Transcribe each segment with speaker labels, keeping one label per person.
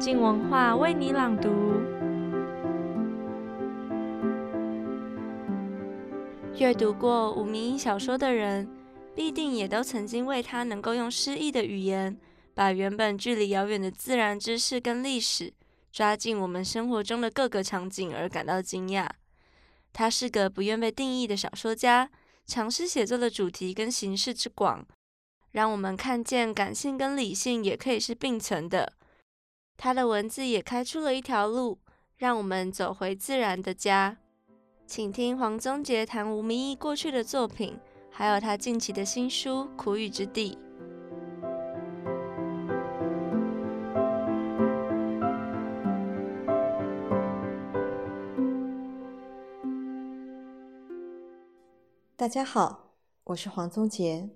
Speaker 1: 静文化为你朗读。阅读过吴明益小说的人，必定也都曾经为他能够用诗意的语言，把原本距离遥远的自然知识跟历史，抓进我们生活中的各个场景而感到惊讶。他是个不愿被定义的小说家，尝试写作的主题跟形式之广，让我们看见感性跟理性也可以是并存的。他的文字也开出了一条路，让我们走回自然的家。请听黄宗杰谈吴明义过去的作品，还有他近期的新书《苦雨之地》。
Speaker 2: 大家好，我是黄宗杰。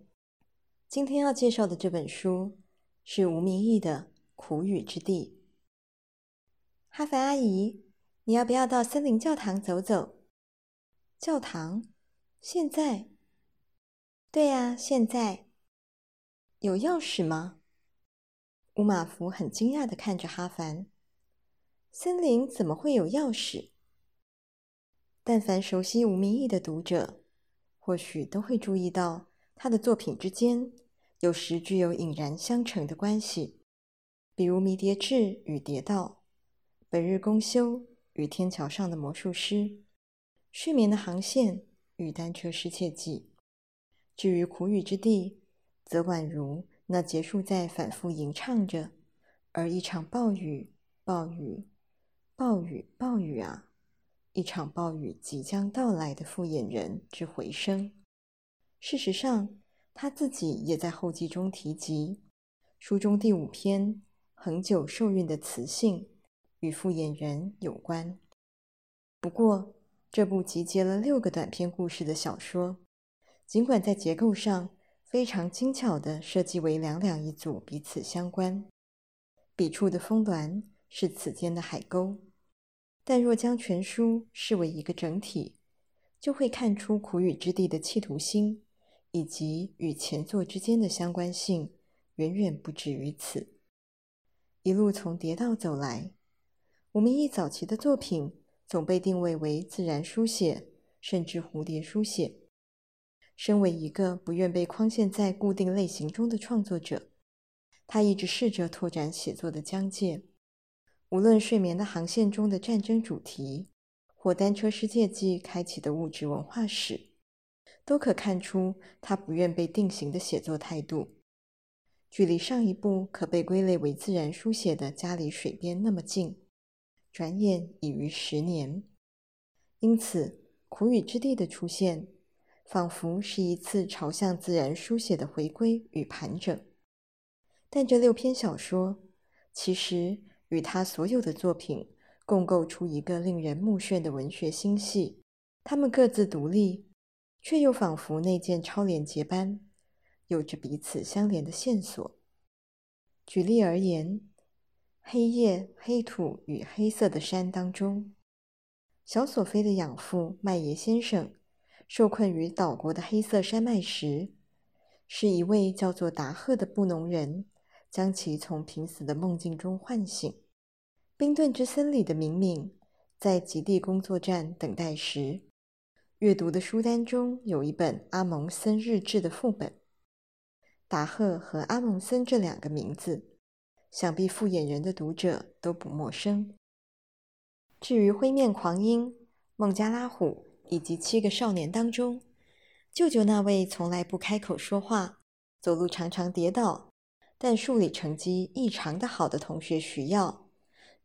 Speaker 2: 今天要介绍的这本书是吴明义的。苦雨之地，哈凡阿姨，你要不要到森林教堂走走？教堂？现在？对呀，现在。有钥匙吗？乌马福很惊讶地看着哈凡。森林怎么会有钥匙？但凡熟悉吴明义的读者，或许都会注意到，他的作品之间有时具有隐然相成的关系。比如《迷迭志》与《蝶道》，《本日公休》与《天桥上的魔术师》，《睡眠的航线》与《单车失窃记》。至于《苦雨之地》，则宛如那结束在反复吟唱着“而一场暴雨，暴雨，暴雨，暴雨啊，一场暴雨即将到来”的复眼人之回声。事实上，他自己也在后记中提及，书中第五篇。恒久受孕的雌性与复眼人有关。不过，这部集结了六个短篇故事的小说，尽管在结构上非常精巧地设计为两两一组，彼此相关，笔触的峰峦是此间的海沟，但若将全书视为一个整体，就会看出苦雨之地的企图心，以及与前作之间的相关性远远不止于此。一路从蝶道走来，吴明益早期的作品总被定位为自然书写，甚至蝴蝶书写。身为一个不愿被框限在固定类型中的创作者，他一直试着拓展写作的疆界。无论《睡眠的航线》中的战争主题，或《单车世界记》开启的物质文化史，都可看出他不愿被定型的写作态度。距离上一部可被归类为自然书写的《家里水边》那么近，转眼已逾十年。因此，苦雨之地的出现，仿佛是一次朝向自然书写的回归与盘整。但这六篇小说，其实与他所有的作品共构出一个令人目眩的文学星系。他们各自独立，却又仿佛内建超连结般。有着彼此相连的线索。举例而言，《黑夜、黑土与黑色的山》当中，小索菲的养父麦耶先生受困于岛国的黑色山脉时，是一位叫做达赫的布农人将其从濒死的梦境中唤醒。冰顿之森里的敏敏在极地工作站等待时，阅读的书单中有一本阿蒙森日志的副本。达赫和阿蒙森这两个名字，想必复眼人的读者都不陌生。至于灰面狂鹰、孟加拉虎以及七个少年当中，舅舅那位从来不开口说话、走路常常跌倒，但数理成绩异常的好的同学徐耀，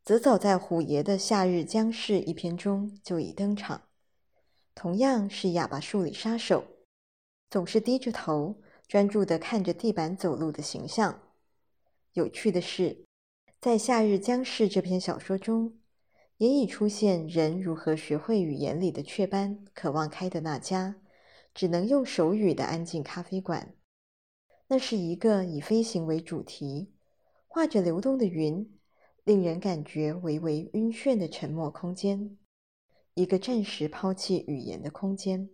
Speaker 2: 则早在虎爷的《夏日将逝》一篇中就已登场。同样是哑巴数理杀手，总是低着头。专注地看着地板走路的形象。有趣的是，在《夏日将逝》这篇小说中，也已出现人如何学会语言里的雀斑，渴望开的那家只能用手语的安静咖啡馆。那是一个以飞行为主题，画着流动的云，令人感觉微微晕眩的沉默空间，一个暂时抛弃语言的空间。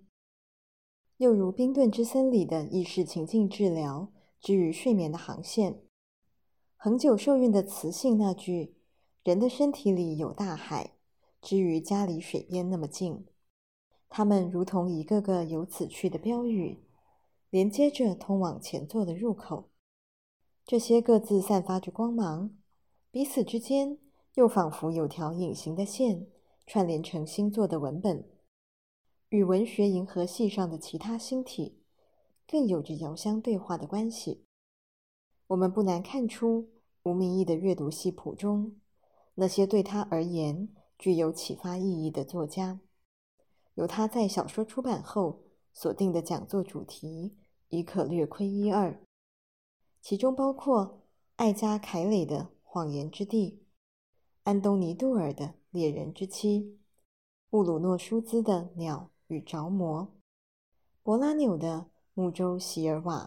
Speaker 2: 又如冰盾之森里的意识情境治疗之于睡眠的航线，恒久受孕的雌性那句人的身体里有大海，之于家离水边那么近。它们如同一个个有此去的标语，连接着通往前座的入口。这些各自散发着光芒，彼此之间又仿佛有条隐形的线，串联成星座的文本。与文学银河系上的其他星体，更有着遥相对话的关系。我们不难看出，吴明义的阅读系谱中，那些对他而言具有启发意义的作家，由他在小说出版后锁定的讲座主题，已可略窥一二。其中包括艾加凯雷的《谎言之地》，安东尼杜尔的《猎人之妻》，布鲁诺舒兹的《鸟》。与着魔，柏拉纽的《木舟席尔瓦》，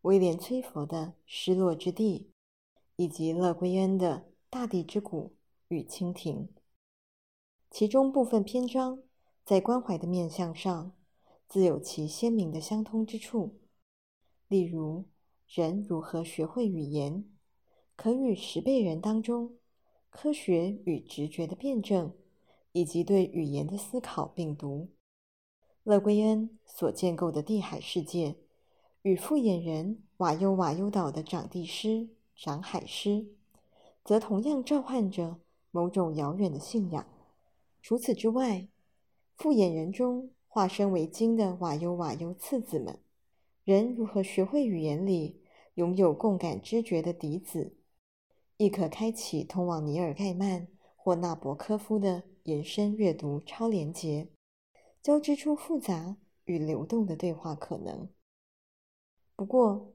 Speaker 2: 威廉·崔佛的《失落之地》，以及勒圭恩的《大地之谷》与蜻蜓。其中部分篇章在关怀的面向上，自有其鲜明的相通之处。例如，人如何学会语言，可与十倍人当中科学与直觉的辩证，以及对语言的思考并读。勒圭恩所建构的地海世界，与复眼人瓦尤瓦尤岛的长地师、长海师，则同样召唤着某种遥远的信仰。除此之外，复眼人中化身为鲸的瓦尤瓦尤次子们，人如何学会语言里拥有共感知觉的笛子，亦可开启通往尼尔盖曼或纳博科夫的延伸阅读超连结。交织出复杂与流动的对话可能。不过，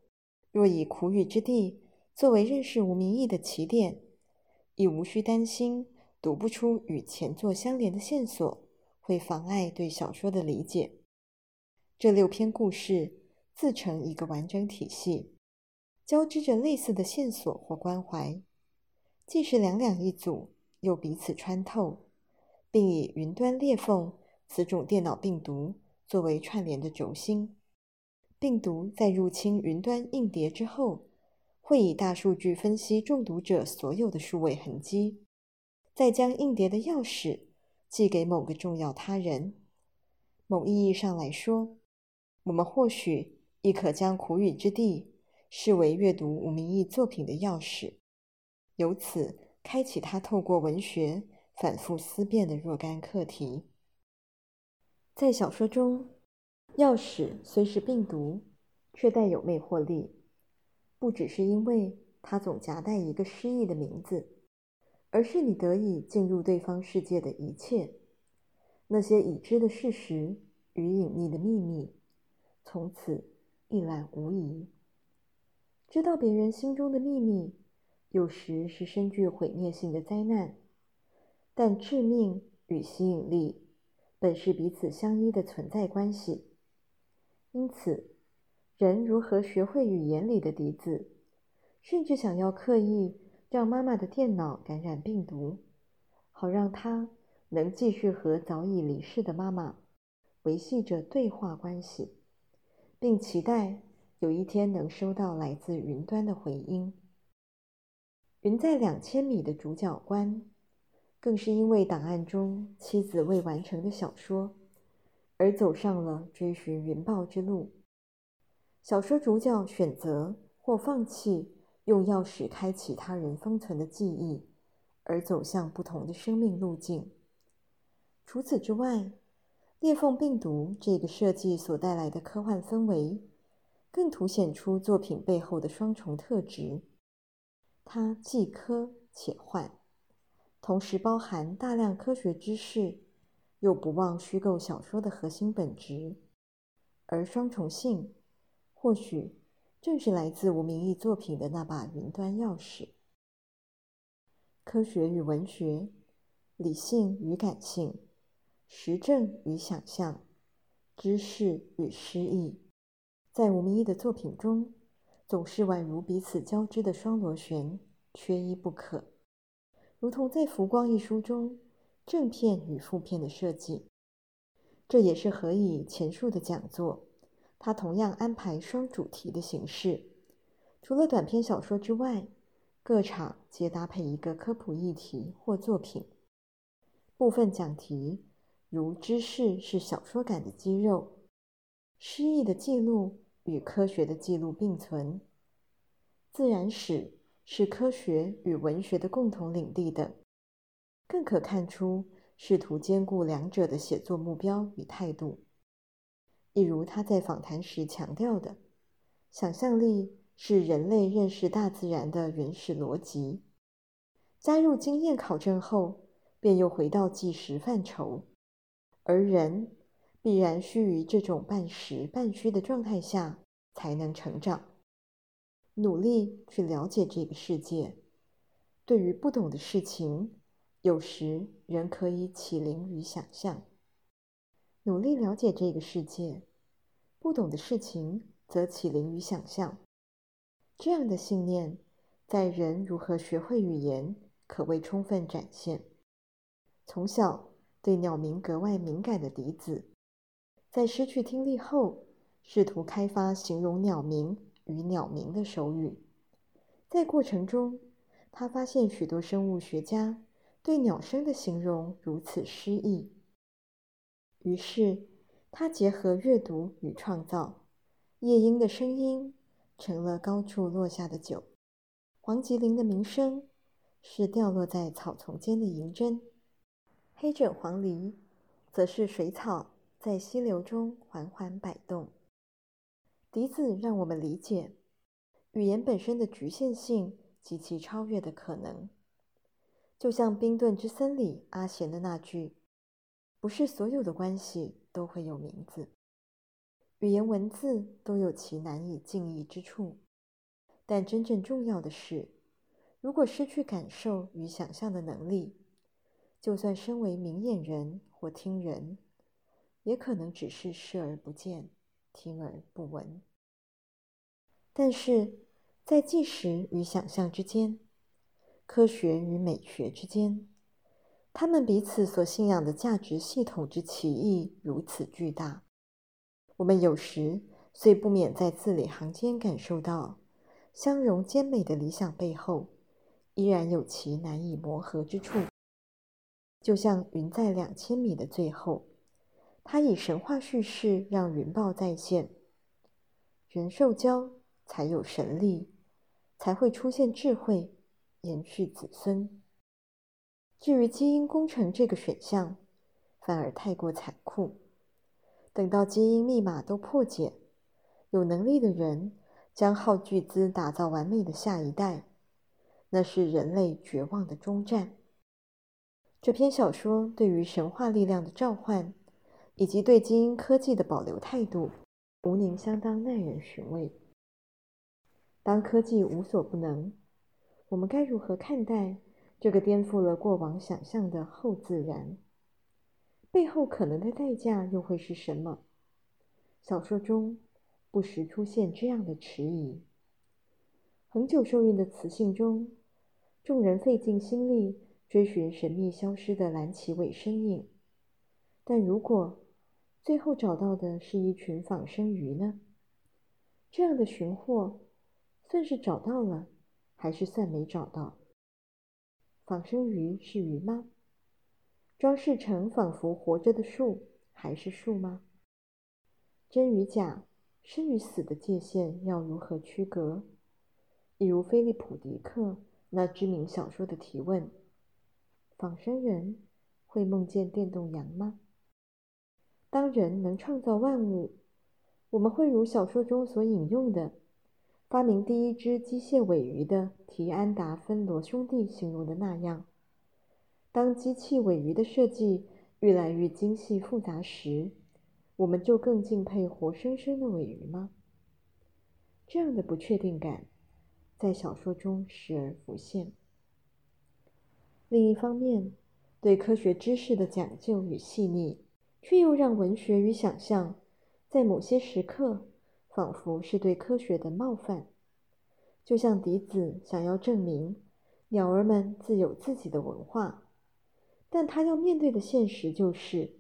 Speaker 2: 若以苦雨之地作为认识无名义的起点，亦无需担心读不出与前作相连的线索会妨碍对小说的理解。这六篇故事自成一个完整体系，交织着类似的线索或关怀，既是两两一组，又彼此穿透，并以云端裂缝。此种电脑病毒作为串联的轴心，病毒在入侵云端硬碟之后，会以大数据分析中毒者所有的数位痕迹，再将硬碟的钥匙寄给某个重要他人。某意义上来说，我们或许亦可将苦雨之地视为阅读吴明益作品的钥匙，由此开启他透过文学反复思辨的若干课题。在小说中，钥匙虽是病毒，却带有魅惑力，不只是因为它总夹带一个诗意的名字，而是你得以进入对方世界的一切，那些已知的事实与隐秘的秘密，从此一览无遗。知道别人心中的秘密，有时是深具毁灭性的灾难，但致命与吸引力。本是彼此相依的存在关系，因此，人如何学会语言里的笛子，甚至想要刻意让妈妈的电脑感染病毒，好让她能继续和早已离世的妈妈维系着对话关系，并期待有一天能收到来自云端的回音。云在两千米的主角观。更是因为档案中妻子未完成的小说，而走上了追寻云豹之路。小说主角选择或放弃用钥匙开启他人封存的记忆，而走向不同的生命路径。除此之外，裂缝病毒这个设计所带来的科幻氛围，更凸显出作品背后的双重特质：它既科且幻。同时包含大量科学知识，又不忘虚构小说的核心本质，而双重性或许正是来自吴明益作品的那把云端钥匙。科学与文学，理性与感性，实证与想象，知识与诗意，在吴明益的作品中，总是宛如彼此交织的双螺旋，缺一不可。如同在《浮光》一书中，正片与负片的设计，这也是何以前述的讲座，他同样安排双主题的形式。除了短篇小说之外，各场皆搭配一个科普议题或作品。部分讲题如知识是小说感的肌肉，诗意的记录与科学的记录并存，自然史是科学与文学的共同领地等，更可看出试图兼顾两者的写作目标与态度。一如他在访谈时强调的，想象力是人类认识大自然的原始逻辑。加入经验考证后，便又回到纪实范畴，而人必然须于这种半实半虚的状态下才能成长，努力去了解这个世界。对于不懂的事情，有时仍可以启灵与想象。努力了解这个世界，不懂的事情则启灵与想象。这样的信念，在人如何学会语言，可谓充分展现。从小对鸟鸣格外敏感的笛子，在失去听力后，试图开发形容鸟鸣与鸟鸣的手语。在过程中，他发现许多生物学家对鸟声的形容如此诗意。于是，他结合阅读与创造，夜莺的声音成了高处落下的酒，黄棘铃的鸣声是掉落在草丛间的银针，黑枕黄鹂则是水草在溪流中缓缓摆动。笛子让我们理解语言本身的局限性及其超越的可能，就像《冰盾之森》里阿贤的那句。不是所有的关系都会有名字，语言文字都有其难以尽意之处，但真正重要的是，如果失去感受与想象的能力，就算身为明眼人或听人，也可能只是视而不见，听而不闻。但是在纪实与想象之间，科学与美学之间，他们彼此所信仰的价值系统之奇异如此巨大，我们有时虽不免在字里行间感受到相容兼美的理想背后，依然有其难以磨合之处。就像云在两千米的最后，他以神话叙事让云豹再现，人兽交才有神力，才会出现智慧，延续子孙。至于基因工程这个选项，反而太过残酷。等到基因密码都破解，有能力的人将耗巨资打造完美的下一代，那是人类绝望的终战。这篇小说对于神话力量的召唤，以及对基因科技的保留态度，吴宁相当耐人寻味。当科技无所不能，我们该如何看待？这个颠覆了过往想象的后自然，背后可能的代价又会是什么？小说中不时出现这样的迟疑。恒久受孕的雌性中，众人费尽心力追寻神秘消失的蓝鳍尾身影，但如果最后找到的是一群仿生鱼呢？这样的寻获，算是找到了，还是算没找到？仿生鱼是鱼吗？装饰成仿佛活着的树，还是树吗？真与假、生与死的界限要如何区隔？一如菲利普·迪克那知名小说的提问：仿生人会梦见电动羊吗？当人能创造万物，我们会如小说中所引用的。发明第一只机械尾鱼的提安达芬罗兄弟形容的那样，当机器尾鱼的设计愈来愈精细复杂时，我们就更敬佩活生生的尾鱼吗？这样的不确定感在小说中时而浮现。另一方面，对科学知识的讲究与细腻，却又让文学与想象在某些时刻。仿佛是对科学的冒犯，就像笛子想要证明鸟儿们自有自己的文化，但他要面对的现实就是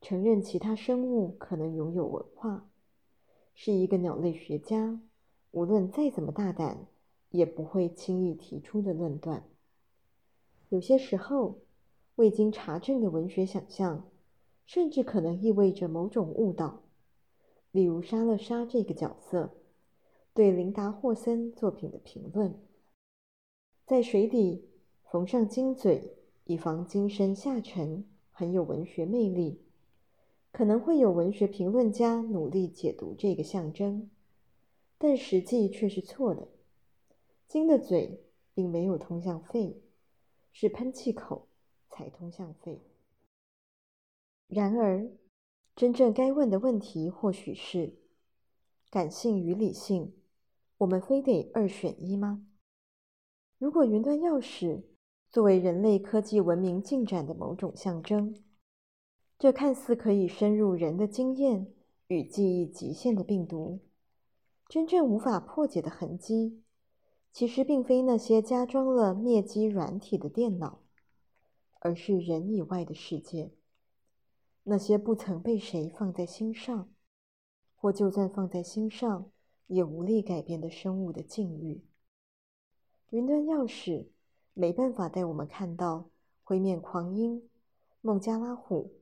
Speaker 2: 承认其他生物可能拥有文化。是一个鸟类学家，无论再怎么大胆，也不会轻易提出的论断。有些时候，未经查证的文学想象，甚至可能意味着某种误导。例如莎乐莎这个角色对琳达·霍森作品的评论：在水底缝上金嘴，以防精神下沉，很有文学魅力。可能会有文学评论家努力解读这个象征，但实际却是错的。金的嘴并没有通向肺。是喷气口才通向肺。然而，真正该问的问题或许是：感性与理性，我们非得二选一吗？如果云端钥匙作为人类科技文明进展的某种象征，这看似可以深入人的经验与记忆极限的病毒，真正无法破解的痕迹。其实并非那些加装了灭机软体的电脑，而是人以外的世界，那些不曾被谁放在心上，或就算放在心上也无力改变的生物的境遇。云端钥匙没办法带我们看到灰面狂鹰、孟加拉虎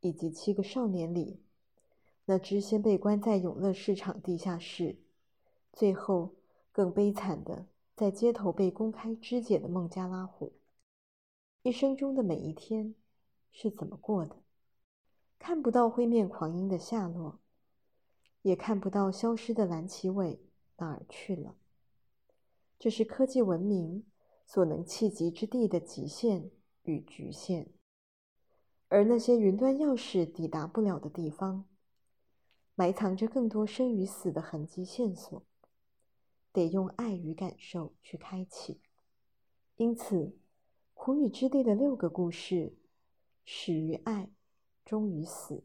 Speaker 2: 以及七个少年里那只先被关在永乐市场地下室，最后更悲惨的。在街头被公开肢解的孟加拉虎，一生中的每一天是怎么过的？看不到灰面狂鹰的下落，也看不到消失的蓝鳍尾哪儿去了。这是科技文明所能企及之地的极限与局限，而那些云端钥匙抵达不了的地方，埋藏着更多生与死的痕迹线索。得用爱与感受去开启，因此，苦雨之地的六个故事始于爱，终于死，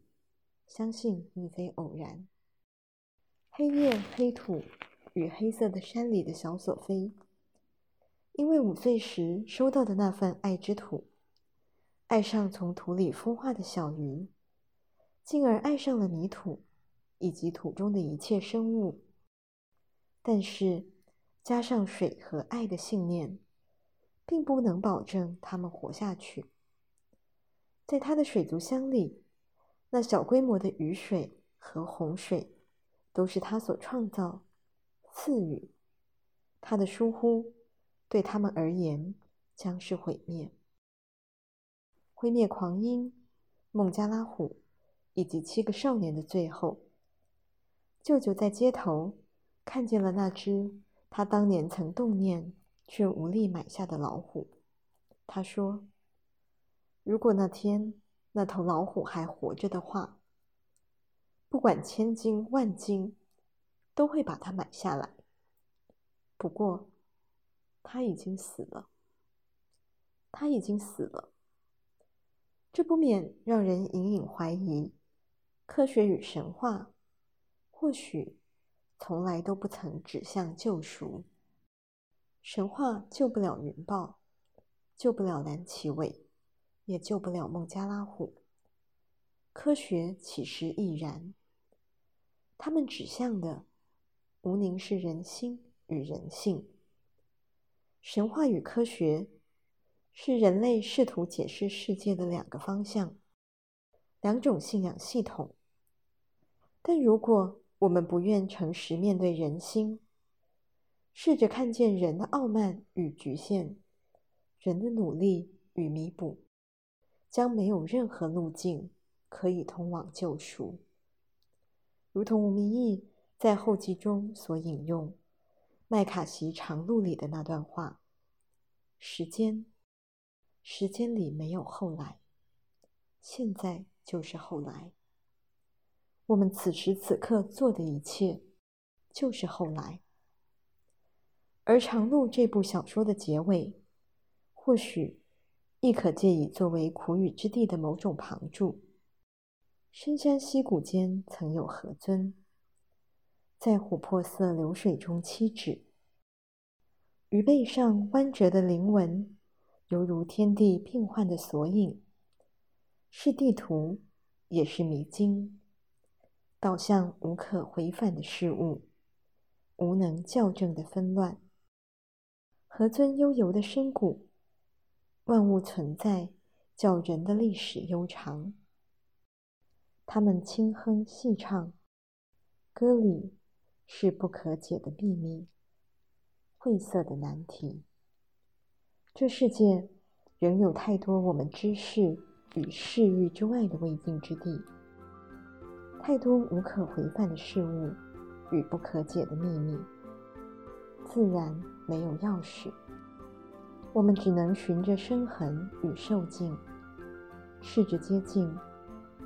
Speaker 2: 相信并非偶然。黑夜、黑土与黑色的山里的小索菲，因为五岁时收到的那份爱之土，爱上从土里孵化的小鱼，进而爱上了泥土以及土中的一切生物。但是，加上水和爱的信念，并不能保证他们活下去。在他的水族箱里，那小规模的雨水和洪水，都是他所创造、赐予。他的疏忽，对他们而言，将是毁灭。毁灭。狂鹰、孟加拉虎以及七个少年的最后，舅舅在街头。看见了那只他当年曾动念却无力买下的老虎，他说：“如果那天那头老虎还活着的话，不管千金万金，都会把它买下来。不过，它已经死了，它已经死了。这不免让人隐隐怀疑，科学与神话，或许。”从来都不曾指向救赎。神话救不了云豹，救不了蓝鳍尾，也救不了孟加拉虎。科学其实亦然。他们指向的，无宁是人心与人性。神话与科学，是人类试图解释世界的两个方向，两种信仰系统。但如果，我们不愿诚实面对人心，试着看见人的傲慢与局限，人的努力与弥补，将没有任何路径可以通往救赎。如同吴明义在后记中所引用麦卡锡长路里的那段话：“时间，时间里没有后来，现在就是后来。”我们此时此刻做的一切，就是后来。而《长路》这部小说的结尾，或许亦可借以作为苦雨之地的某种旁注。深山溪谷间曾有河尊，在琥珀色流水中栖止，鱼背上弯折的鳞纹，犹如天地变幻的索引，是地图，也是迷津。导向无可回返的事物，无能校正的纷乱。何尊悠游的深谷，万物存在，叫人的历史悠长。他们轻哼细唱，歌里是不可解的秘密，晦涩的难题。这世界仍有太多我们知识与视域之外的未定之地，太多无可回返的事物与不可解的秘密。自然没有钥匙，我们只能循着深痕与受尽，试着接近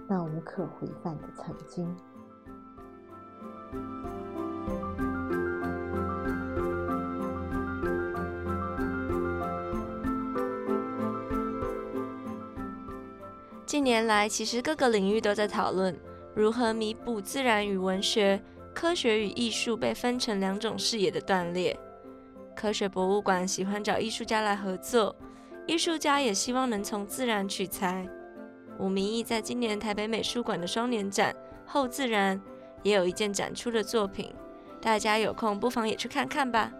Speaker 2: 那无可回返的曾经。
Speaker 1: 近年来，其实各个领域都在讨论如何弥补自然与文学。科学与艺术被分成两种视野的断裂。科学博物馆喜欢找艺术家来合作，艺术家也希望能从自然取材。吴明义在今年台北美术馆的双年展《后自然》也有一件展出的作品，大家有空不妨也去看看吧。